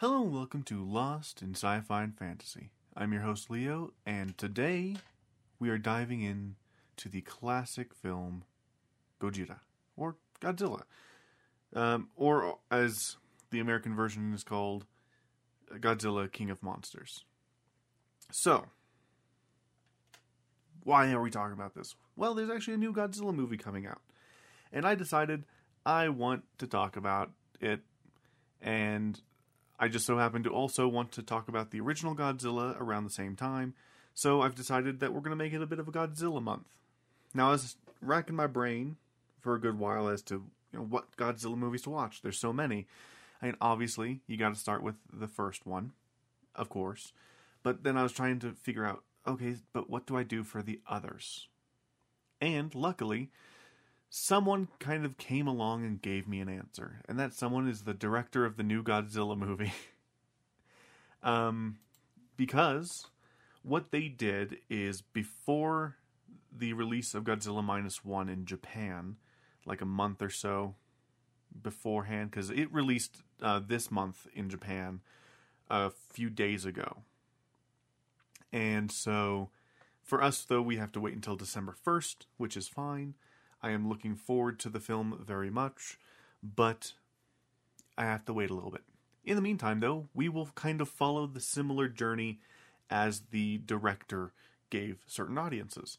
Hello and welcome to Lost in Sci-Fi and Fantasy. I'm your host Leo, and today we are diving in to the classic film Gojira or Godzilla, um, or as the American version is called, Godzilla King of Monsters. So, why are we talking about this? Well, there's actually a new Godzilla movie coming out, and I decided I want to talk about it, and I just so happen to also want to talk about the original Godzilla around the same time, so I've decided that we're going to make it a bit of a Godzilla month. Now, I was racking my brain for a good while as to you know, what Godzilla movies to watch. There's so many. I mean, obviously, you got to start with the first one, of course. But then I was trying to figure out, okay, but what do I do for the others? And luckily, someone kind of came along and gave me an answer, and that someone is the director of the new Godzilla movie. um, because what they did is before the release of Godzilla minus one in Japan, like a month or so beforehand, because it released uh, this month in Japan a few days ago. And so for us, though, we have to wait until December 1st, which is fine. I am looking forward to the film very much, but I have to wait a little bit. In the meantime, though, we will kind of follow the similar journey as the director gave certain audiences.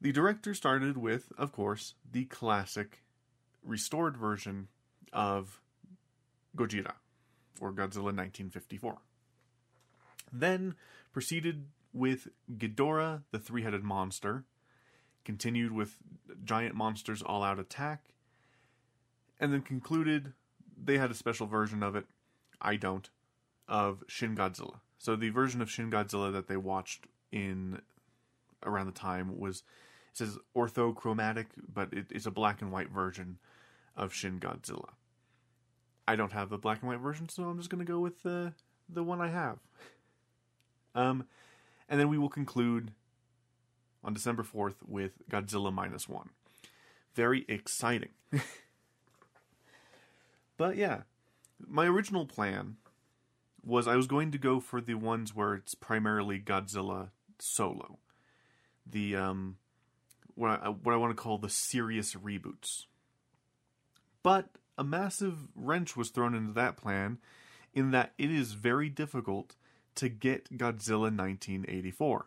The director started with, of course, the classic restored version of Gojira, or Godzilla 1954. Then proceeded with Ghidorah, the three headed monster, continued with Giant Monsters All Out Attack, and then concluded they had a special version of it, I don't, of Shin Godzilla. So the version of Shin Godzilla that they watched in around the time was it says orthochromatic, but it, it's a black and white version of Shin Godzilla. I don't have the black and white version, so I'm just going to go with the the one I have. Um, and then we will conclude on December 4th with Godzilla minus one. Very exciting. but yeah, my original plan was I was going to go for the ones where it's primarily Godzilla solo. The um what I, what I want to call the serious reboots. But a massive wrench was thrown into that plan in that it is very difficult to get Godzilla 1984.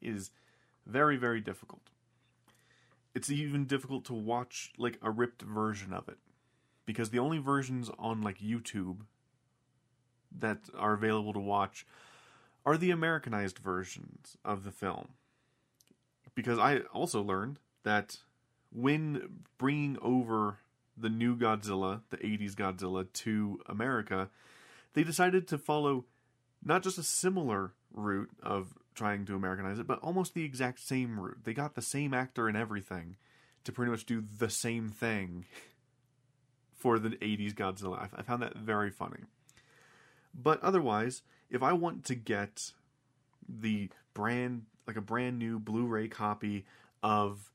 It is very very difficult. It's even difficult to watch like a ripped version of it because the only versions on like YouTube that are available to watch are the Americanized versions of the film. Because I also learned that when bringing over the new Godzilla, the 80s Godzilla, to America, they decided to follow not just a similar route of trying to Americanize it, but almost the exact same route. They got the same actor and everything to pretty much do the same thing for the 80s Godzilla. I found that very funny. But otherwise, if I want to get the brand, like a brand new Blu ray copy of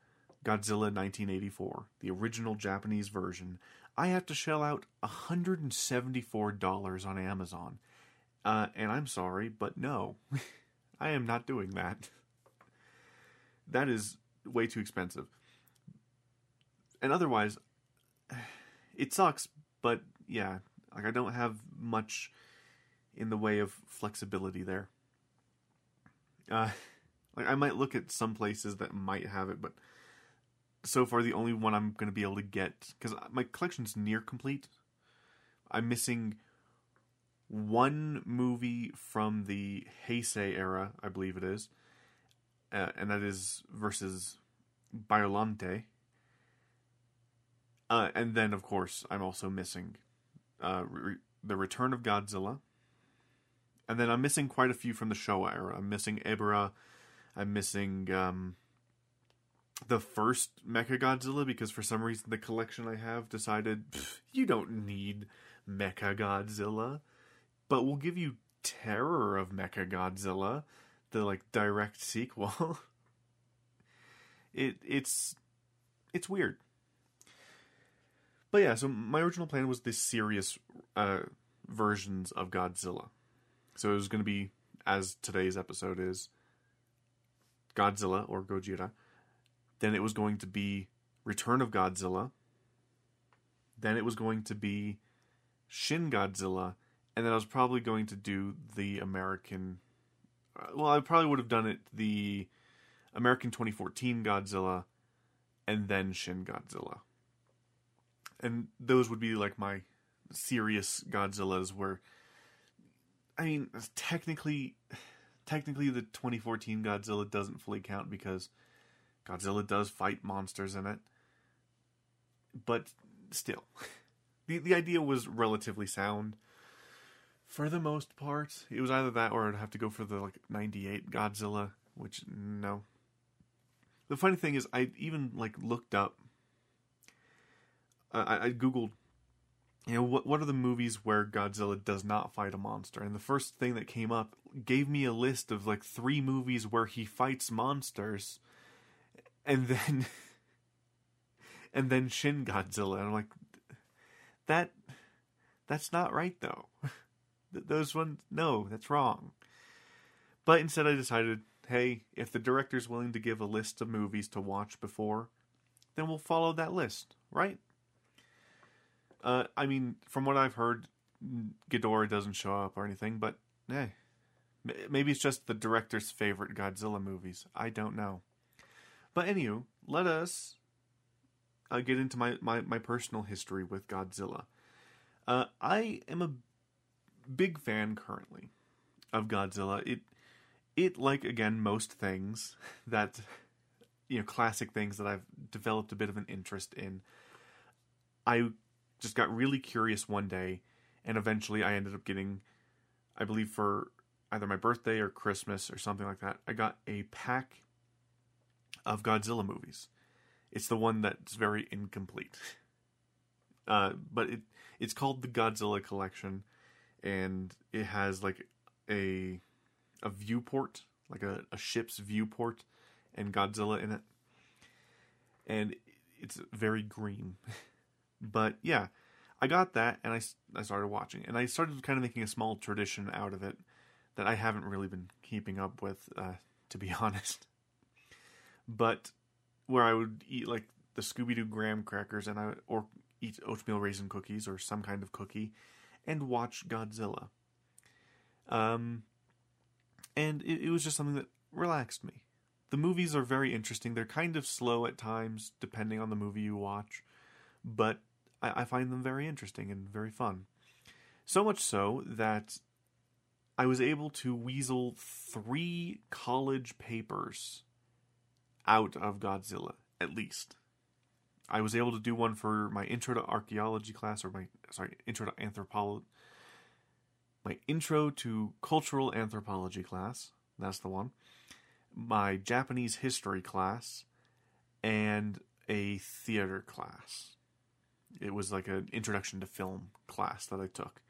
Godzilla 1984, the original Japanese version, I have to shell out $174 on Amazon. Uh, and I'm sorry, but no, I am not doing that. That is way too expensive. And otherwise, it sucks, but yeah, like I don't have much in the way of flexibility there. Uh, like I might look at some places that might have it, but so far the only one I'm going to be able to get because my collection's near complete. I'm missing one movie from the Heisei era, I believe it is, uh, and that is versus Biolante. Uh, and then, of course, I'm also missing uh, re- the Return of Godzilla. And then I'm missing quite a few from the Showa era. I'm missing Ebirah. I'm missing um, the first Mecha Godzilla because for some reason the collection I have decided you don't need Mecha Godzilla but we'll give you Terror of Mecha Godzilla, the like direct sequel. it it's it's weird. But yeah, so my original plan was this serious uh, versions of Godzilla. So it was going to be, as today's episode is, Godzilla or Gojira. Then it was going to be Return of Godzilla. Then it was going to be Shin Godzilla. And then I was probably going to do the American. uh, Well, I probably would have done it the American 2014 Godzilla and then Shin Godzilla. And those would be like my serious Godzillas where I mean technically technically the 2014 Godzilla doesn't fully count because Godzilla does fight monsters in it. But still the the idea was relatively sound for the most part. It was either that or I'd have to go for the like 98 Godzilla, which no. The funny thing is I even like looked up I, I googled you know what what are the movies where Godzilla does not fight a monster and the first thing that came up gave me a list of like three movies where he fights monsters and then and then Shin Godzilla and I'm like that that's not right though Th- those ones no that's wrong but instead I decided hey if the director's willing to give a list of movies to watch before then we'll follow that list right uh, I mean, from what I've heard, Ghidorah doesn't show up or anything, but hey, maybe it's just the director's favorite Godzilla movies. I don't know. But anywho, let us uh, get into my, my, my personal history with Godzilla. Uh, I am a big fan currently of Godzilla. It it like again most things that you know classic things that I've developed a bit of an interest in. I just got really curious one day, and eventually I ended up getting, I believe for either my birthday or Christmas or something like that, I got a pack of Godzilla movies. It's the one that's very incomplete. Uh, but it it's called the Godzilla Collection, and it has like a a viewport, like a, a ship's viewport, and Godzilla in it, and it's very green. but yeah, I got that and I I started watching and I started kind of making a small tradition out of it that I haven't really been keeping up with, uh, to be honest. But where I would eat like the Scooby Doo graham crackers and I or eat oatmeal raisin cookies or some kind of cookie and watch Godzilla. Um, and it, it was just something that relaxed me. The movies are very interesting. They're kind of slow at times, depending on the movie you watch, but I, I find them very interesting and very fun. So much so that I was able to weasel three college papers out of Godzilla, at least. I was able to do one for my intro to archaeology class, or my sorry, intro to anthropology, my intro to cultural anthropology class. That's the one. My Japanese history class, and a theater class. It was like an introduction to film class that I took.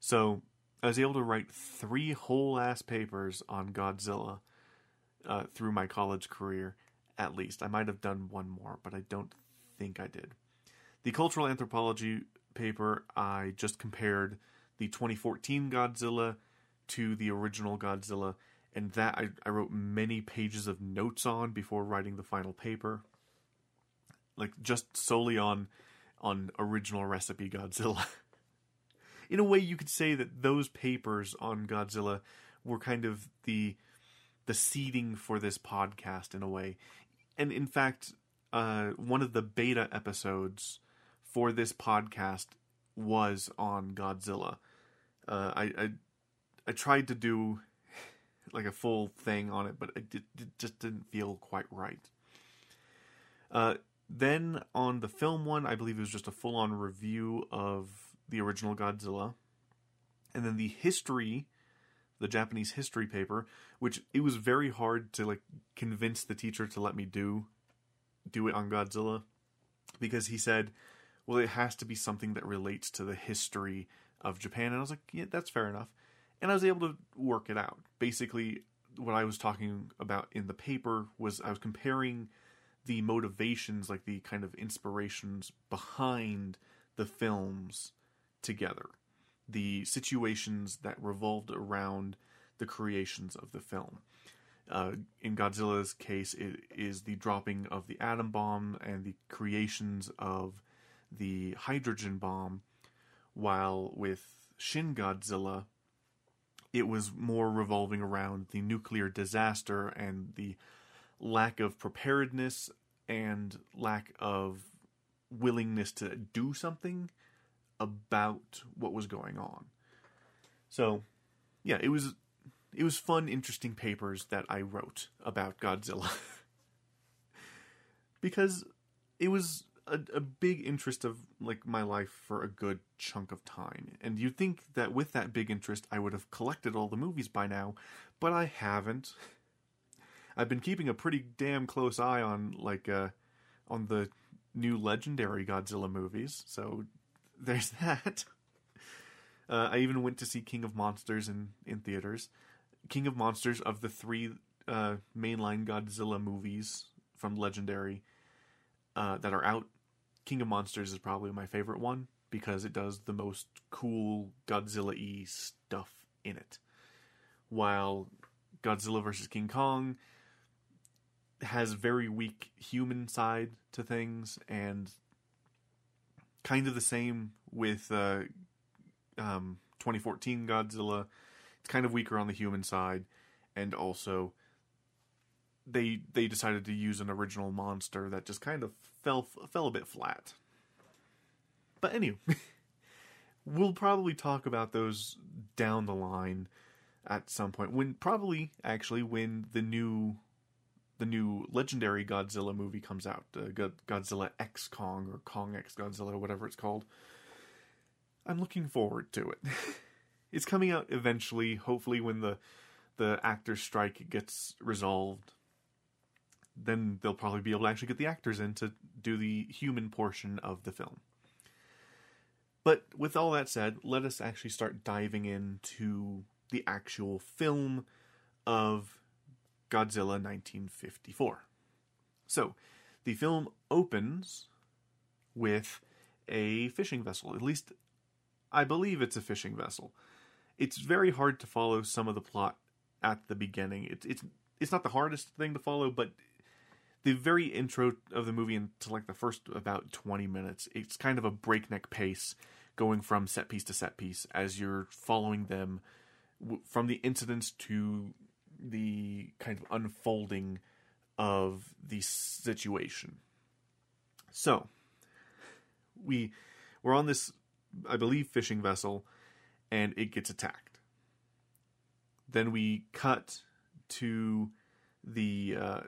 So I was able to write three whole ass papers on Godzilla uh, through my college career, at least. I might have done one more, but I don't think I did. The cultural anthropology paper, I just compared the 2014 Godzilla to the original Godzilla, and that I, I wrote many pages of notes on before writing the final paper. Like just solely on on original recipe Godzilla. In a way, you could say that those papers on Godzilla were kind of the the seeding for this podcast in a way. And in fact, uh, one of the beta episodes for this podcast was on Godzilla. Uh, I, I I tried to do like a full thing on it, but it, it just didn't feel quite right. Uh, then on the film one, I believe it was just a full on review of the original Godzilla. And then the history, the Japanese history paper, which it was very hard to like convince the teacher to let me do do it on Godzilla because he said, "Well, it has to be something that relates to the history of Japan." And I was like, "Yeah, that's fair enough." And I was able to work it out. Basically, what I was talking about in the paper was I was comparing the motivations, like the kind of inspirations behind the films together. the situations that revolved around the creations of the film. Uh, in Godzilla's case, it is the dropping of the atom bomb and the creations of the hydrogen bomb, while with Shin Godzilla, it was more revolving around the nuclear disaster and the lack of preparedness and lack of willingness to do something about what was going on. So, yeah, it was it was fun, interesting papers that I wrote about Godzilla because it was a, a big interest of like my life for a good chunk of time. And you'd think that with that big interest, I would have collected all the movies by now, but I haven't. I've been keeping a pretty damn close eye on like uh on the new legendary Godzilla movies. So there's that. Uh, I even went to see King of Monsters in in theaters. King of Monsters of the three uh, mainline Godzilla movies from Legendary uh, that are out. King of Monsters is probably my favorite one because it does the most cool Godzilla y stuff in it. While Godzilla vs. King Kong has very weak human side to things and kind of the same with uh, um, 2014 Godzilla. It's kind of weaker on the human side, and also they they decided to use an original monster that just kind of fell fell a bit flat. But anyway, we'll probably talk about those down the line at some point when probably actually when the new the new legendary Godzilla movie comes out, uh, Godzilla X Kong or Kong X Godzilla, whatever it's called. I'm looking forward to it. it's coming out eventually, hopefully when the the actor strike gets resolved. Then they'll probably be able to actually get the actors in to do the human portion of the film. But with all that said, let us actually start diving into the actual film of Godzilla 1954. So, the film opens with a fishing vessel. At least, I believe it's a fishing vessel. It's very hard to follow some of the plot at the beginning. It's it's it's not the hardest thing to follow, but the very intro of the movie into like the first about 20 minutes, it's kind of a breakneck pace going from set piece to set piece as you're following them from the incidents to the kind of unfolding of the situation. So, we we're on this I believe fishing vessel and it gets attacked. Then we cut to the uh,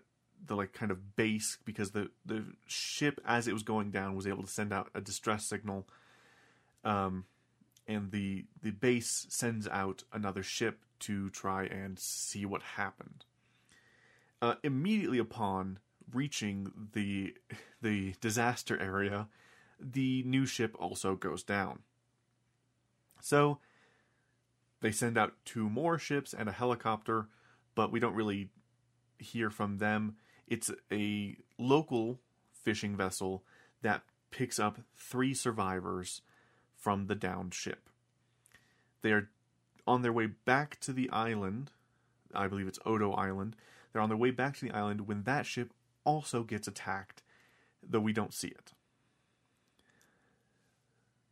the like kind of base because the the ship as it was going down was able to send out a distress signal um and the the base sends out another ship to try and see what happened. Uh, immediately upon reaching the the disaster area, the new ship also goes down. So they send out two more ships and a helicopter, but we don't really hear from them. It's a local fishing vessel that picks up three survivors from the downed ship. They are on their way back to the island. I believe it's Odo Island. They're on their way back to the island when that ship also gets attacked, though we don't see it.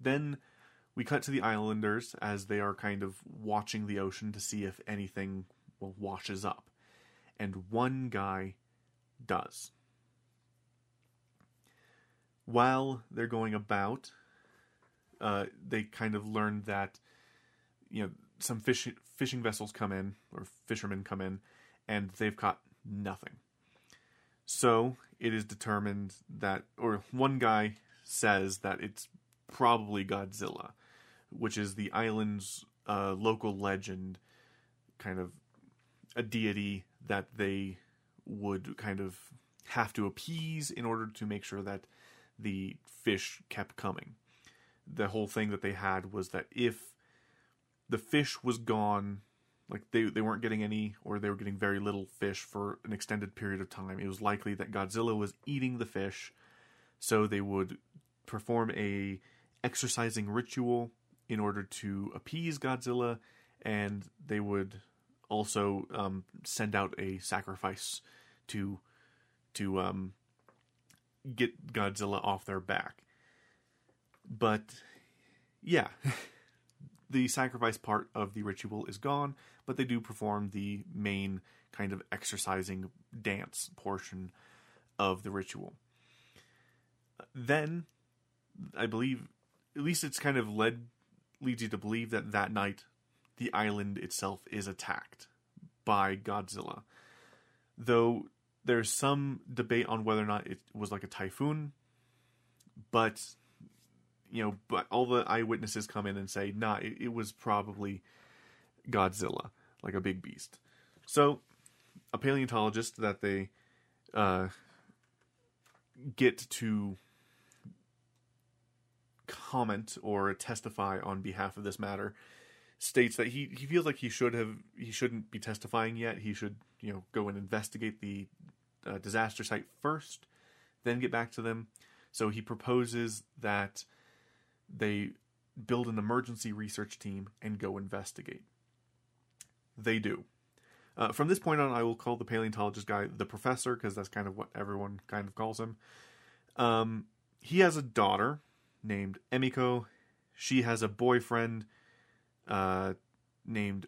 Then we cut to the islanders as they are kind of watching the ocean to see if anything well, washes up. And one guy does. While they're going about, uh, they kind of learn that, you know, some fishing fishing vessels come in or fishermen come in, and they've caught nothing. So it is determined that, or one guy says that it's probably Godzilla, which is the island's uh, local legend, kind of a deity that they would kind of have to appease in order to make sure that the fish kept coming. The whole thing that they had was that if the fish was gone like they they weren't getting any or they were getting very little fish for an extended period of time it was likely that godzilla was eating the fish so they would perform a exorcising ritual in order to appease Godzilla, and they would also um, send out a sacrifice to to um, get Godzilla off their back. But yeah, the sacrifice part of the ritual is gone, but they do perform the main kind of exorcising dance portion of the ritual. Then, I believe, at least it's kind of led leads you to believe that that night the island itself is attacked by Godzilla. Though there's some debate on whether or not it was like a typhoon, but you know, but all the eyewitnesses come in and say, nah, it, it was probably Godzilla, like a big beast. So, a paleontologist that they uh, get to comment or testify on behalf of this matter states that he, he feels like he should have he shouldn't be testifying yet. He should you know go and investigate the uh, disaster site first, then get back to them. So he proposes that they build an emergency research team and go investigate. They do. Uh, from this point on, I will call the paleontologist guy the professor because that's kind of what everyone kind of calls him. Um, he has a daughter named Emiko. She has a boyfriend uh, named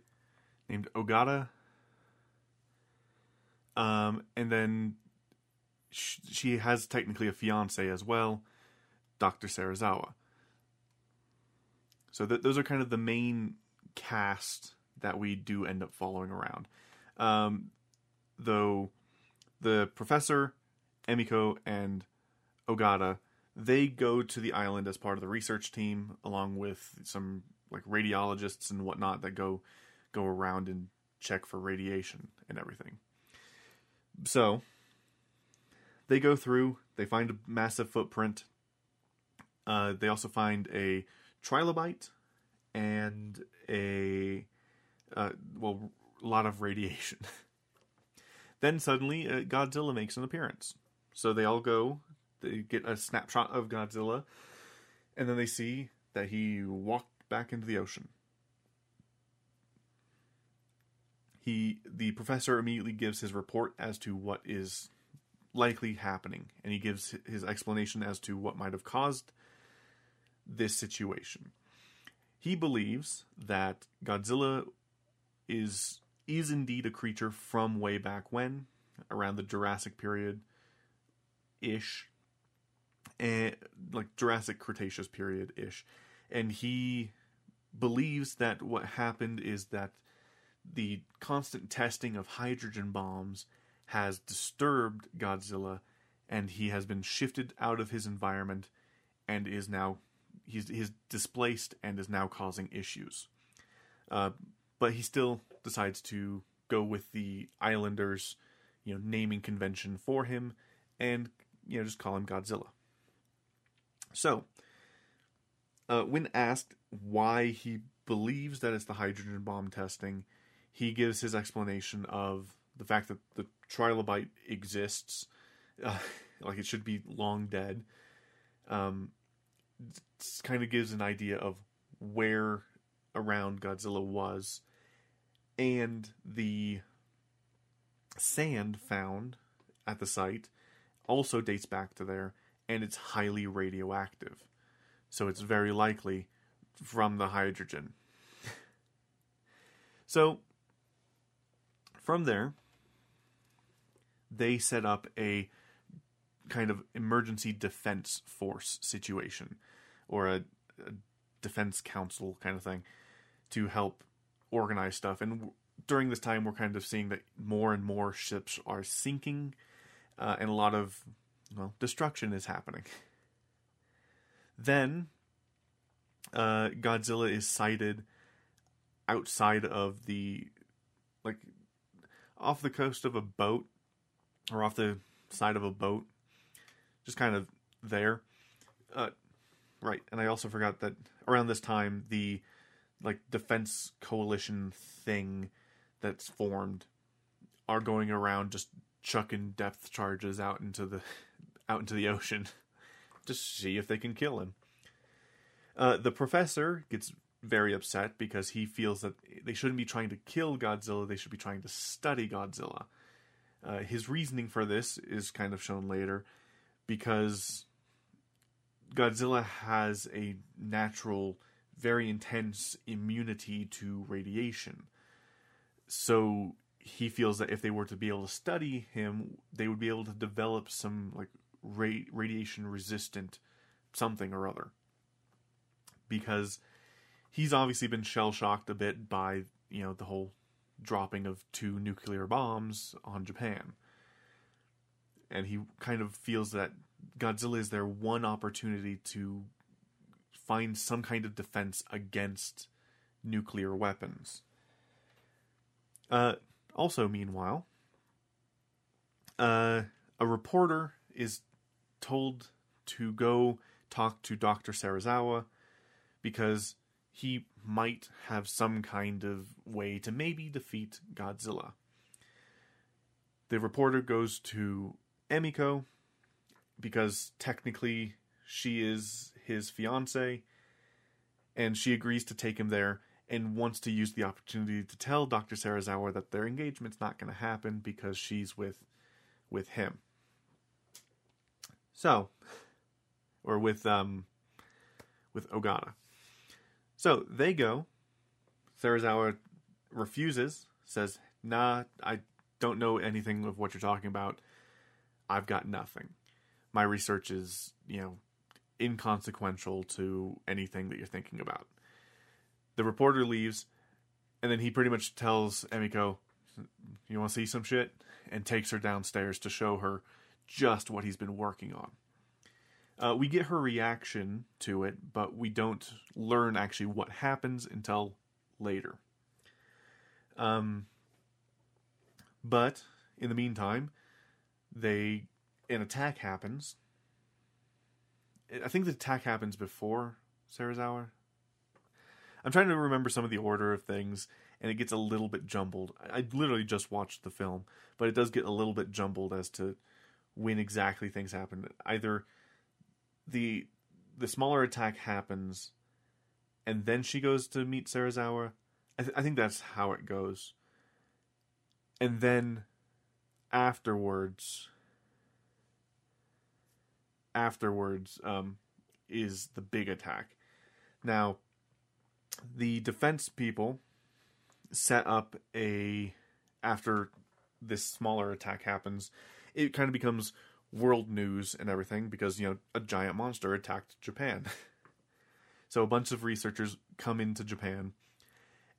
named Ogata. Um, and then sh- she has technically a fiance as well, Dr. Serizawa. So th- those are kind of the main cast that we do end up following around. Um, though the professor, Emiko, and Ogata, they go to the island as part of the research team, along with some like radiologists and whatnot that go go around and check for radiation and everything. So they go through, they find a massive footprint. Uh, they also find a trilobite and a uh, well, a lot of radiation. then suddenly, uh, Godzilla makes an appearance. So they all go. They get a snapshot of Godzilla, and then they see that he walked back into the ocean. He, the professor, immediately gives his report as to what is likely happening, and he gives his explanation as to what might have caused this situation. He believes that Godzilla is is indeed a creature from way back when, around the Jurassic period ish, and like Jurassic Cretaceous period ish, and he believes that what happened is that the constant testing of hydrogen bombs has disturbed Godzilla, and he has been shifted out of his environment and is now he's he's displaced and is now causing issues. Uh, but he still decides to go with the Islanders, you know, naming convention for him, and you know, just call him Godzilla. So, uh, when asked why he believes that it's the hydrogen bomb testing, he gives his explanation of the fact that the trilobite exists, uh, like it should be long dead. Um, kind of gives an idea of where around Godzilla was, and the sand found at the site also dates back to there, and it's highly radioactive. So it's very likely from the hydrogen. so from there, they set up a kind of emergency defense force situation or a, a defense council kind of thing to help organize stuff. And during this time, we're kind of seeing that more and more ships are sinking, uh, and a lot of well destruction is happening. Then, uh, Godzilla is sighted outside of the like off the coast of a boat or off the side of a boat, just kind of there. Uh, right, and I also forgot that around this time the like defense coalition thing that's formed are going around just chucking depth charges out into the out into the ocean to see if they can kill him. Uh, the professor gets very upset because he feels that they shouldn't be trying to kill Godzilla, they should be trying to study Godzilla. Uh, his reasoning for this is kind of shown later because Godzilla has a natural, very intense immunity to radiation. So he feels that if they were to be able to study him, they would be able to develop some like ra- radiation resistant something or other. Because he's obviously been shell shocked a bit by you know the whole dropping of two nuclear bombs on Japan. And he kind of feels that Godzilla is their one opportunity to find some kind of defense against nuclear weapons. Uh, also, meanwhile, uh, a reporter is told to go talk to Dr. Serizawa because he might have some kind of way to maybe defeat Godzilla. The reporter goes to Emiko because technically she is his fiance and she agrees to take him there and wants to use the opportunity to tell Dr. Serizawa that their engagement's not going to happen because she's with with him. So, or with um with Ogata. So they go. Serizawa refuses, says, Nah, I don't know anything of what you're talking about. I've got nothing. My research is, you know, inconsequential to anything that you're thinking about. The reporter leaves, and then he pretty much tells Emiko, You want to see some shit? And takes her downstairs to show her just what he's been working on. Uh, we get her reaction to it, but we don't learn actually what happens until later. Um, but in the meantime, they an attack happens. I think the attack happens before Serizawa. I'm trying to remember some of the order of things, and it gets a little bit jumbled. I literally just watched the film, but it does get a little bit jumbled as to when exactly things happen. Either the the smaller attack happens, and then she goes to meet Serizawa. I, th- I think that's how it goes. And then afterwards, afterwards um, is the big attack. Now, the defense people set up a after this smaller attack happens, it kind of becomes world news and everything because you know a giant monster attacked Japan. so a bunch of researchers come into Japan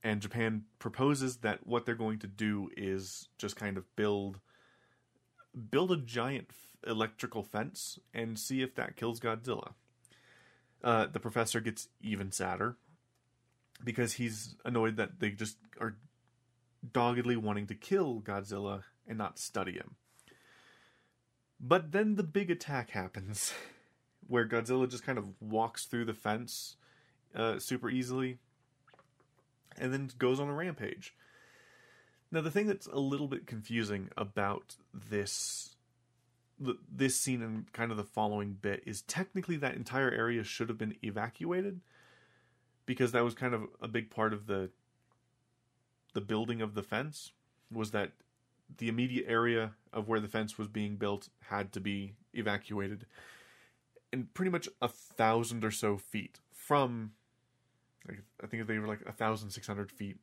and Japan proposes that what they're going to do is just kind of build build a giant f- electrical fence and see if that kills Godzilla. Uh, the professor gets even sadder because he's annoyed that they just are doggedly wanting to kill Godzilla and not study him. But then the big attack happens, where Godzilla just kind of walks through the fence uh, super easily, and then goes on a rampage. Now, the thing that's a little bit confusing about this this scene and kind of the following bit is technically that entire area should have been evacuated because that was kind of a big part of the the building of the fence was that the immediate area of where the fence was being built had to be evacuated. And pretty much a thousand or so feet from like, i think they were like a thousand six hundred feet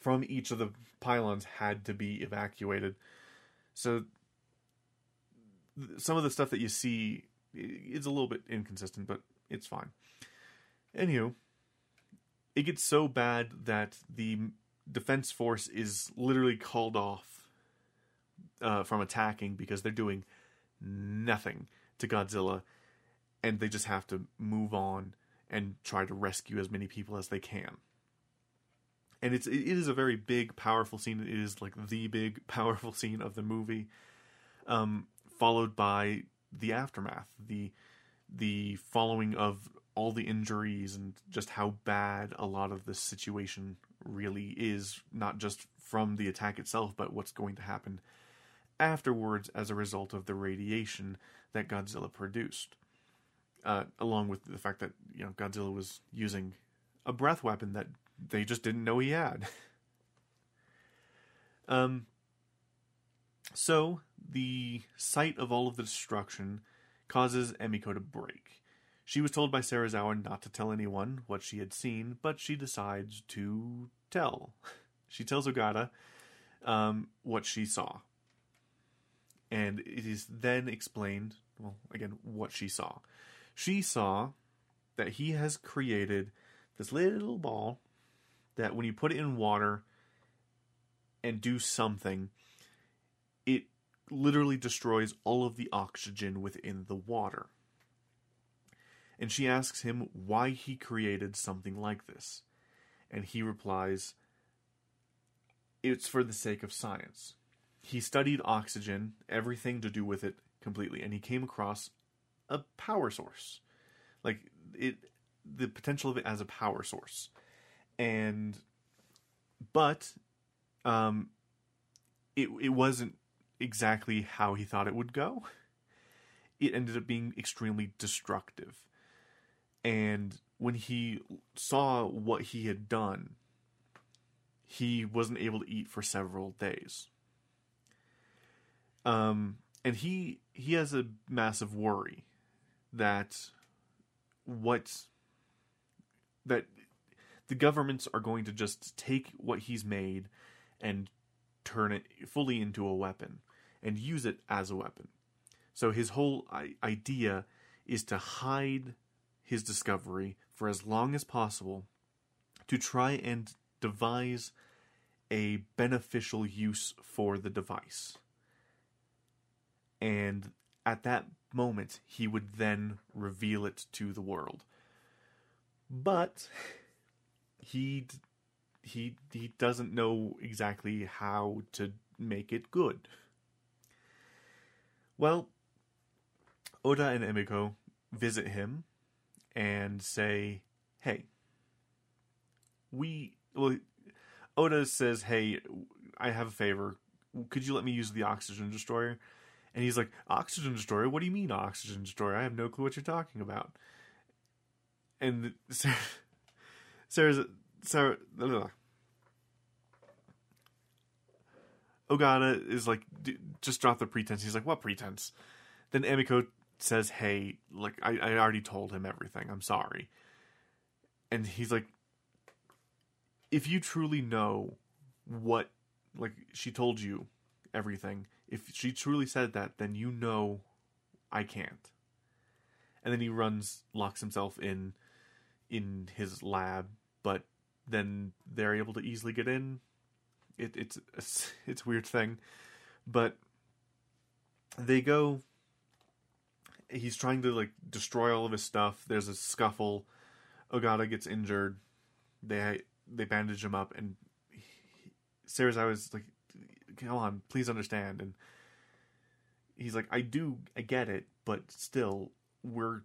from each of the pylons had to be evacuated. So some of the stuff that you see is a little bit inconsistent but it's fine. Anywho it gets so bad that the defense force is literally called off uh, from attacking because they're doing nothing to Godzilla, and they just have to move on and try to rescue as many people as they can. And it's it is a very big, powerful scene. It is like the big, powerful scene of the movie, um, followed by the aftermath, the the following of all the injuries and just how bad a lot of this situation really is, not just from the attack itself, but what's going to happen afterwards as a result of the radiation that Godzilla produced. Uh, along with the fact that you know Godzilla was using a breath weapon that they just didn't know he had. um, so the sight of all of the destruction causes Emiko to break. She was told by Serizawa not to tell anyone what she had seen, but she decides to tell. She tells Ogata um, what she saw. And it is then explained, well, again, what she saw. She saw that he has created this little ball that when you put it in water and do something, it literally destroys all of the oxygen within the water. And she asks him why he created something like this. And he replies, It's for the sake of science. He studied oxygen, everything to do with it completely, and he came across a power source. Like it the potential of it as a power source. And but um it it wasn't exactly how he thought it would go. It ended up being extremely destructive. And when he saw what he had done, he wasn't able to eat for several days. Um, and he he has a massive worry that what that the governments are going to just take what he's made and turn it fully into a weapon and use it as a weapon. So his whole idea is to hide his discovery for as long as possible to try and devise a beneficial use for the device. And at that moment, he would then reveal it to the world. But he he he doesn't know exactly how to make it good. Well, Oda and Emiko visit him and say, "Hey, we well." Oda says, "Hey, I have a favor. Could you let me use the oxygen destroyer?" And he's like, "Oxygen destroyer? What do you mean oxygen destroyer? I have no clue what you're talking about." And Sarah, Sarah. Blah, blah. Ogata is like, just drop the pretense. He's like, what pretense? Then Emiko says, hey, like, I, I already told him everything. I'm sorry. And he's like, if you truly know what, like, she told you everything, if she truly said that, then you know I can't. And then he runs, locks himself in, in his lab, but then they're able to easily get in. It, it's it's weird thing, but they go. He's trying to like destroy all of his stuff. There's a scuffle. Ogata gets injured. They they bandage him up, and Serizawa was like, "Come on, please understand." And he's like, "I do, I get it, but still, we're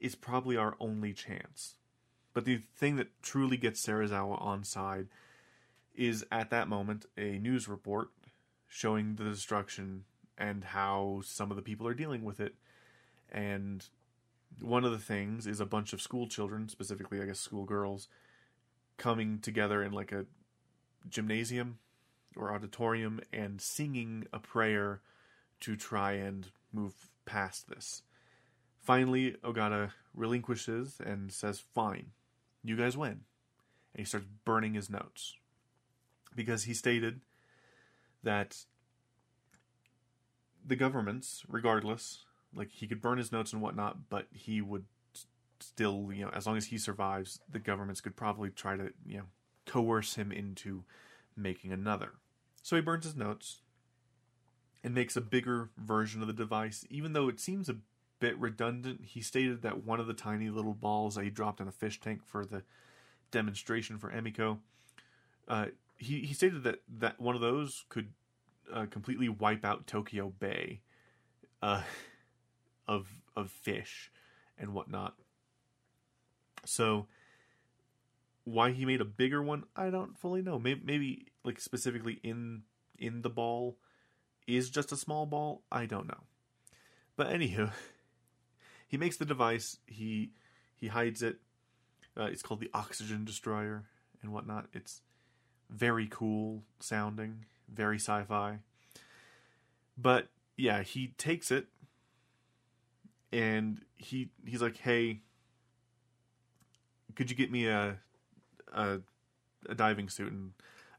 it's probably our only chance." But the thing that truly gets Serizawa on side is at that moment a news report showing the destruction and how some of the people are dealing with it. And one of the things is a bunch of school children, specifically, I guess, school girls, coming together in like a gymnasium or auditorium and singing a prayer to try and move past this. Finally, Ogata relinquishes and says, Fine, you guys win. And he starts burning his notes. Because he stated that the governments, regardless, like he could burn his notes and whatnot, but he would still, you know, as long as he survives, the governments could probably try to, you know, coerce him into making another. So he burns his notes and makes a bigger version of the device, even though it seems a bit redundant. He stated that one of the tiny little balls that he dropped in a fish tank for the demonstration for Emiko, uh, he he stated that that one of those could uh, completely wipe out Tokyo Bay, uh, of of fish and whatnot. So why he made a bigger one, I don't fully know. Maybe, maybe like specifically in in the ball is just a small ball. I don't know. But anywho, he makes the device. He he hides it. Uh, it's called the Oxygen Destroyer and whatnot. It's very cool sounding, very sci-fi. But yeah, he takes it and he he's like, "Hey, could you get me a a, a diving suit?" And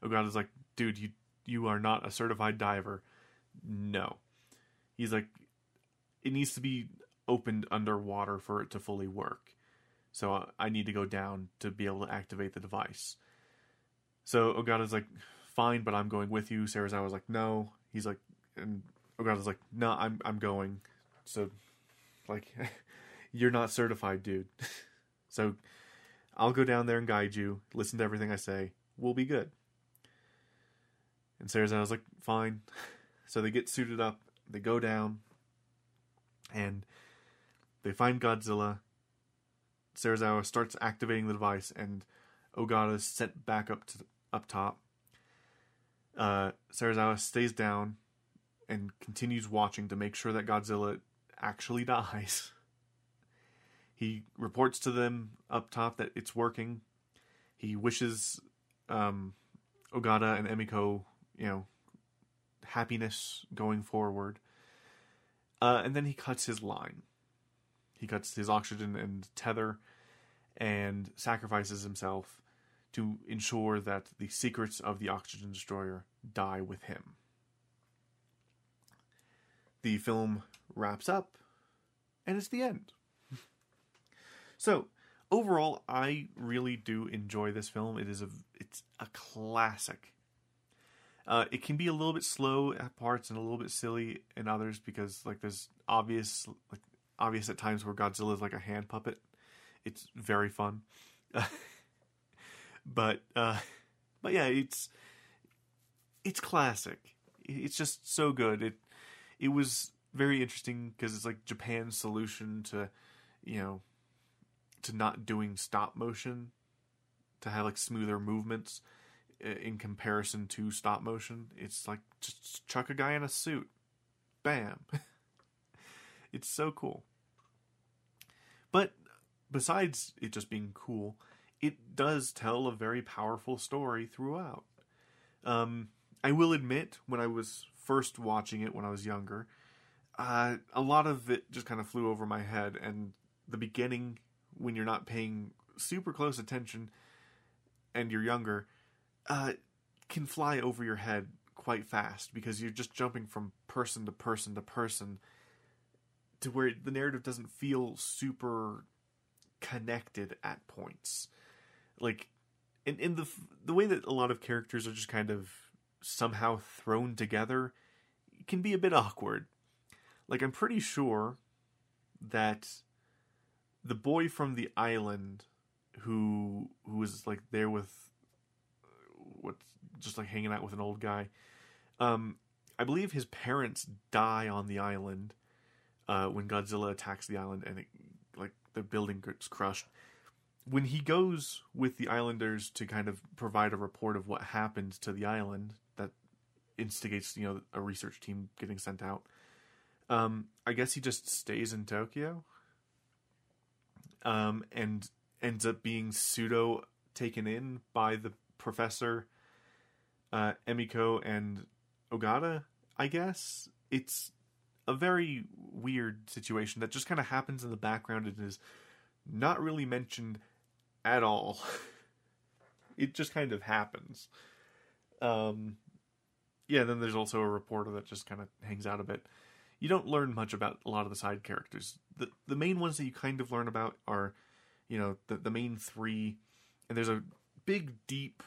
Ogata's like, "Dude, you you are not a certified diver." No. He's like, "It needs to be opened underwater for it to fully work." So I need to go down to be able to activate the device. So Ogata's like, "Fine, but I'm going with you." Serizawa's like, "No." He's like, and Ogata's like, "No, I'm I'm going." So like, you're not certified, dude. so I'll go down there and guide you. Listen to everything I say. We'll be good. And Serizawa's like, fine. So they get suited up. They go down, and they find Godzilla. Serizawa starts activating the device, and Ogata is sent back up to up top. Uh, Serizawa stays down and continues watching to make sure that Godzilla actually dies. He reports to them up top that it's working. He wishes um, Ogata and Emiko, you know, happiness going forward. Uh, and then he cuts his line. He cuts his oxygen and tether and sacrifices himself to ensure that the secrets of the oxygen destroyer die with him. The film wraps up and it's the end. so, overall, I really do enjoy this film. It is a it's a classic. Uh, it can be a little bit slow at parts and a little bit silly in others because like there's obvious like obvious at times where Godzilla is like a hand puppet. It's very fun. but uh, but yeah, it's it's classic. It's just so good. It it was very interesting because it's like Japan's solution to, you know, to not doing stop motion, to have like smoother movements in comparison to stop motion. It's like just chuck a guy in a suit, bam. it's so cool. But besides it just being cool, it does tell a very powerful story throughout. Um, I will admit, when I was first watching it when I was younger, uh, a lot of it just kind of flew over my head. And the beginning, when you're not paying super close attention and you're younger, uh, can fly over your head quite fast because you're just jumping from person to person to person to where the narrative doesn't feel super connected at points. Like, in, in the the way that a lot of characters are just kind of somehow thrown together can be a bit awkward like I'm pretty sure that the boy from the island who who was like there with what just like hanging out with an old guy um I believe his parents die on the island uh when Godzilla attacks the island and it like the building gets crushed. When he goes with the islanders to kind of provide a report of what happened to the island that instigates you know a research team getting sent out um, I guess he just stays in Tokyo. Um, and ends up being pseudo taken in by the professor, uh, Emiko and Ogata. I guess it's a very weird situation that just kind of happens in the background and is not really mentioned at all. it just kind of happens. Um, yeah, then there's also a reporter that just kind of hangs out a bit you don't learn much about a lot of the side characters. The the main ones that you kind of learn about are, you know, the the main three, and there's a big deep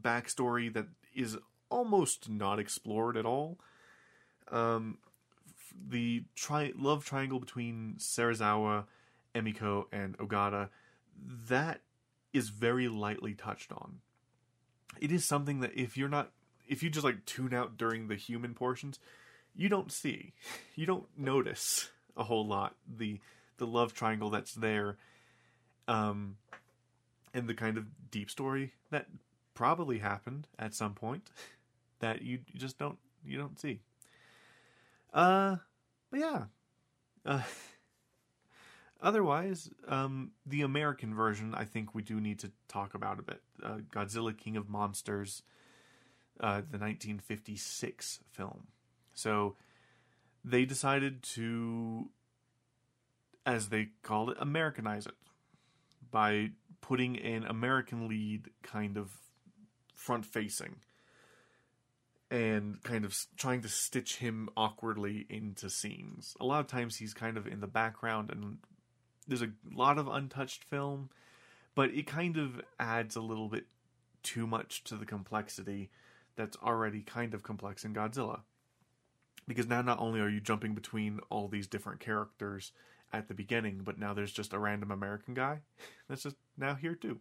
backstory that is almost not explored at all. Um, the tri- love triangle between Serizawa, Emiko, and Ogata, that is very lightly touched on. It is something that if you're not, if you just like tune out during the human portions, you don't see, you don't notice a whole lot the the love triangle that's there, um, and the kind of deep story that probably happened at some point that you just don't you don't see. Uh, but yeah, uh, otherwise, um, the American version, I think we do need to talk about a bit. Uh, Godzilla King of Monsters, uh, the 1956 film. So they decided to, as they called it, Americanize it by putting an American lead kind of front facing and kind of trying to stitch him awkwardly into scenes. A lot of times he's kind of in the background and there's a lot of untouched film, but it kind of adds a little bit too much to the complexity that's already kind of complex in Godzilla. Because now not only are you jumping between all these different characters at the beginning, but now there's just a random American guy that's just now here too.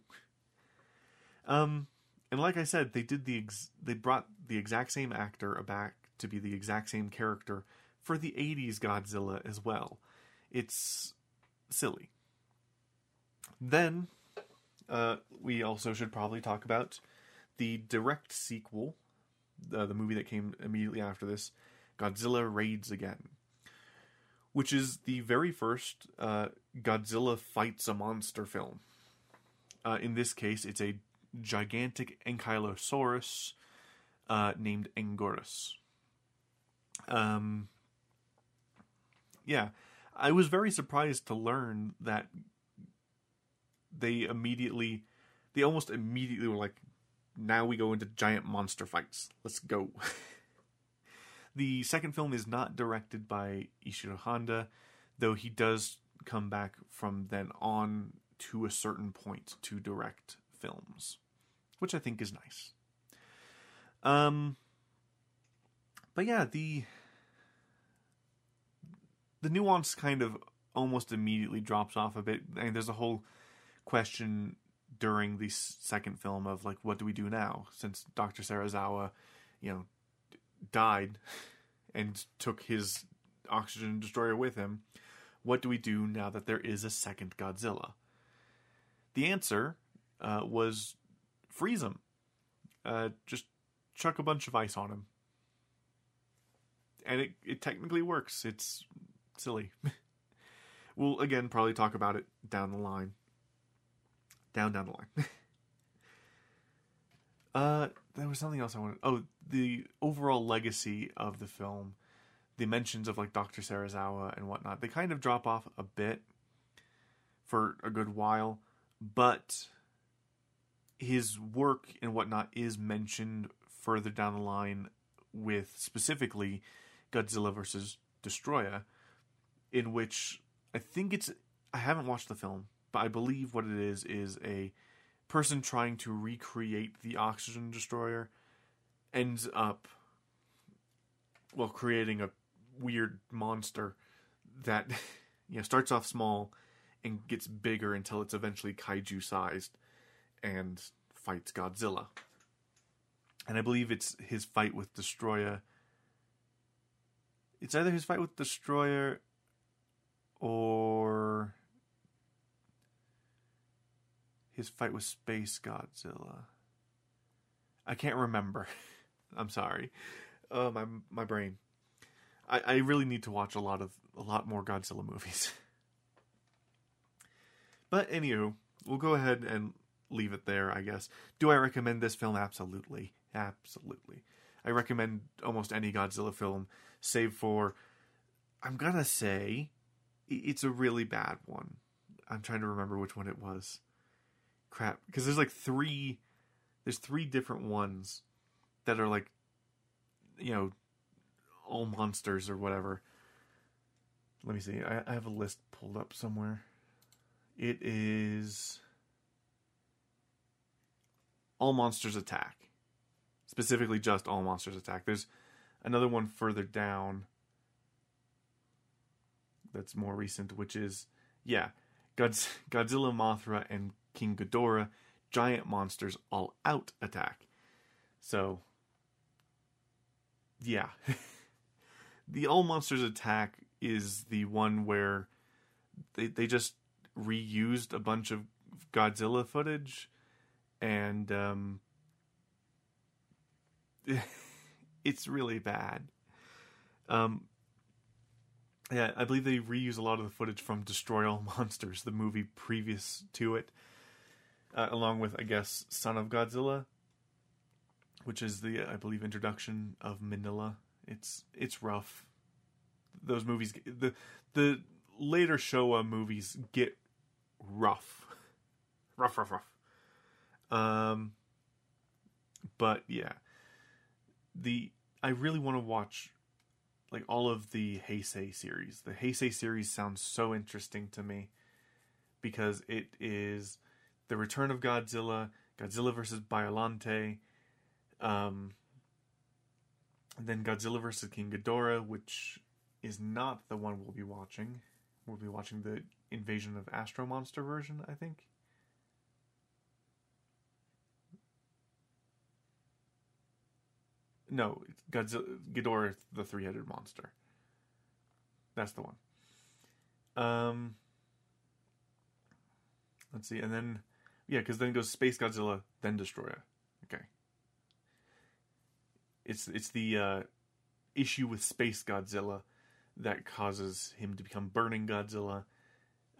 Um, and like I said, they did the ex- they brought the exact same actor back to be the exact same character for the 80s Godzilla as well. It's silly. Then uh, we also should probably talk about the direct sequel, uh, the movie that came immediately after this, Godzilla Raids Again, which is the very first uh, Godzilla fights a monster film. Uh, in this case, it's a gigantic ankylosaurus uh, named Anguirus. Um, yeah, I was very surprised to learn that they immediately, they almost immediately were like, now we go into giant monster fights. Let's go. the second film is not directed by Ishiro Honda, though he does come back from then on to a certain point to direct films, which I think is nice. Um, but yeah, the the nuance kind of almost immediately drops off a bit. and there's a whole question during the second film of like, what do we do now? Since Dr. Serizawa, you know, died and took his oxygen destroyer with him, what do we do now that there is a second Godzilla? The answer uh, was freeze him. Uh, just chuck a bunch of ice on him. And it, it technically works. It's silly. we'll again probably talk about it down the line. Down down the line. uh there was something else I wanted. Oh, the overall legacy of the film, the mentions of like Dr. Serizawa and whatnot, they kind of drop off a bit for a good while, but his work and whatnot is mentioned further down the line with specifically Godzilla versus Destroyer, in which I think it's I haven't watched the film, but I believe what it is is a person trying to recreate the oxygen destroyer ends up well creating a weird monster that you know starts off small and gets bigger until it's eventually kaiju sized and fights Godzilla. And I believe it's his fight with Destroyer. It's either his fight with Destroyer or his fight with Space Godzilla. I can't remember. I'm sorry. Uh, my my brain. I, I really need to watch a lot of a lot more Godzilla movies. but anywho, we'll go ahead and leave it there, I guess. Do I recommend this film? Absolutely. Absolutely. I recommend almost any Godzilla film, save for, I'm gonna say, it's a really bad one. I'm trying to remember which one it was. Crap, because there's like three, there's three different ones that are like, you know, all monsters or whatever. Let me see. I, I have a list pulled up somewhere. It is All Monsters Attack. Specifically, just All Monsters Attack. There's another one further down that's more recent, which is yeah, Godz- Godzilla, Mothra, and King Ghidorah, giant monsters all out attack. So yeah, the all monsters attack is the one where they they just reused a bunch of Godzilla footage and um it's really bad. Um Yeah, I believe they reuse a lot of the footage from Destroy All Monsters, the movie previous to it, uh, along with I guess Son of Godzilla, which is the I believe introduction of Minilla. It's it's rough. Those movies, the the later Showa movies get rough, rough, rough, rough. Um, but yeah, the I really want to watch like all of the Heisei series. The Heisei series sounds so interesting to me because it is the Return of Godzilla, Godzilla versus Biollante, um, then Godzilla versus King Ghidorah, which is not the one we'll be watching. We'll be watching the Invasion of Astro Monster version, I think. No, Godzilla, Ghidorah, the three-headed monster. That's the one. Um, let's see, and then yeah, because then goes Space Godzilla, then Destroyer. It's it's the uh, issue with Space Godzilla that causes him to become Burning Godzilla,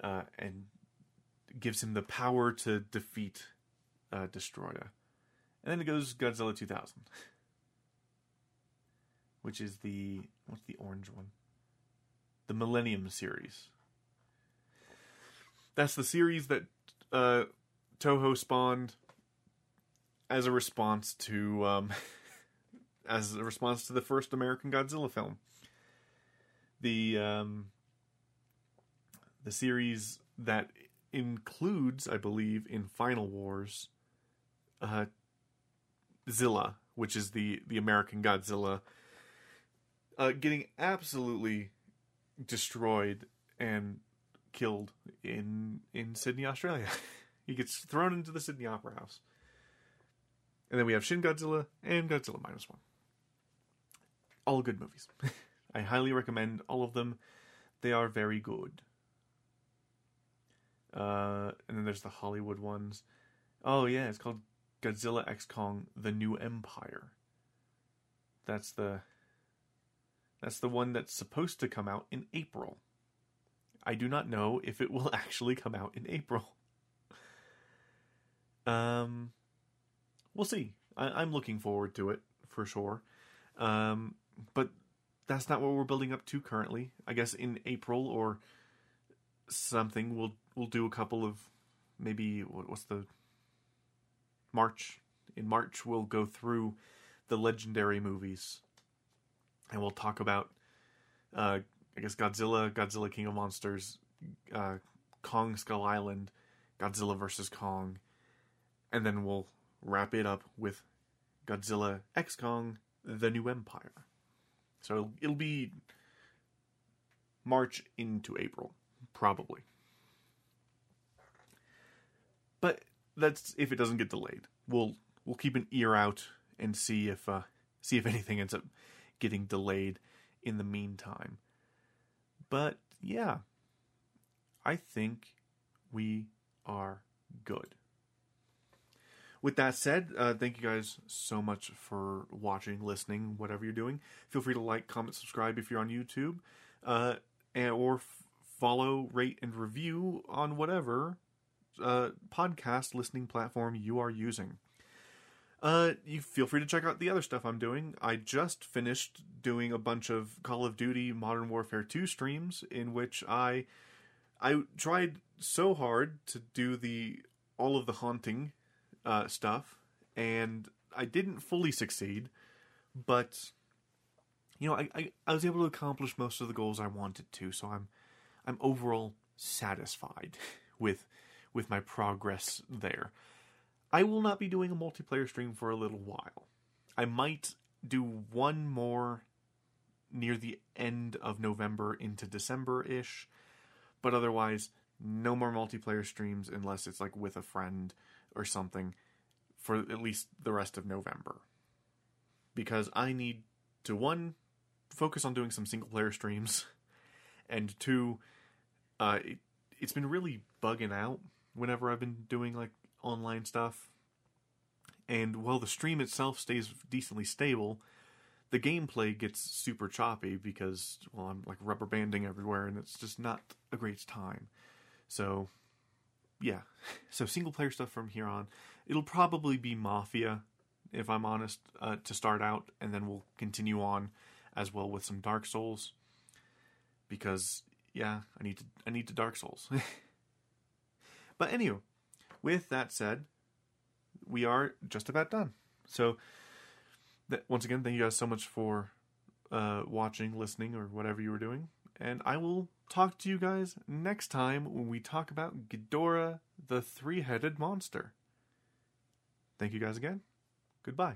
uh, and gives him the power to defeat uh, Destroyer. And then it goes Godzilla 2000 which is the what's the orange one? The Millennium series. That's the series that uh, Toho spawned as a response to um, as a response to the first American Godzilla film. The um, the series that includes, I believe, in Final Wars, uh, Zilla, which is the the American Godzilla uh, getting absolutely destroyed and killed in in Sydney, Australia. he gets thrown into the Sydney Opera House. And then we have Shin Godzilla and Godzilla Minus One. All good movies. I highly recommend all of them. They are very good. Uh, and then there's the Hollywood ones. Oh yeah, it's called Godzilla X Kong: The New Empire. That's the that's the one that's supposed to come out in April. I do not know if it will actually come out in April. Um, we'll see. I, am looking forward to it for sure. Um, but that's not what we're building up to currently. I guess in April or something, we'll we'll do a couple of maybe what's the March. In March, we'll go through the legendary movies and we'll talk about, uh, I guess Godzilla, Godzilla King of Monsters, uh, Kong Skull Island, Godzilla versus Kong, and then we'll wrap it up with Godzilla X Kong, The New Empire. So it'll be March into April, probably. But that's if it doesn't get delayed. We'll we'll keep an ear out and see if uh, see if anything ends up getting delayed in the meantime. But yeah, I think we are good. With that said, uh, thank you guys so much for watching, listening, whatever you're doing. Feel free to like, comment, subscribe if you're on YouTube, uh, and, or f- follow, rate, and review on whatever uh, podcast listening platform you are using. Uh, you feel free to check out the other stuff I'm doing. I just finished doing a bunch of Call of Duty Modern Warfare 2 streams in which I I tried so hard to do the all of the haunting uh, stuff and I didn't fully succeed, but you know, I, I, I was able to accomplish most of the goals I wanted to, so I'm I'm overall satisfied with with my progress there. I will not be doing a multiplayer stream for a little while. I might do one more near the end of November into December ish, but otherwise, no more multiplayer streams unless it's like with a friend or something for at least the rest of November. Because I need to, one, focus on doing some single player streams, and two, uh, it, it's been really bugging out whenever I've been doing like online stuff. And while the stream itself stays decently stable, the gameplay gets super choppy because well I'm like rubber banding everywhere and it's just not a great time. So yeah. So single player stuff from here on. It'll probably be Mafia if I'm honest uh, to start out and then we'll continue on as well with some Dark Souls because yeah, I need to I need to Dark Souls. but anyway, with that said, we are just about done. So that, once again, thank you guys so much for uh, watching, listening, or whatever you were doing. And I will talk to you guys next time when we talk about Ghidorah, the three headed monster. Thank you guys again. Goodbye.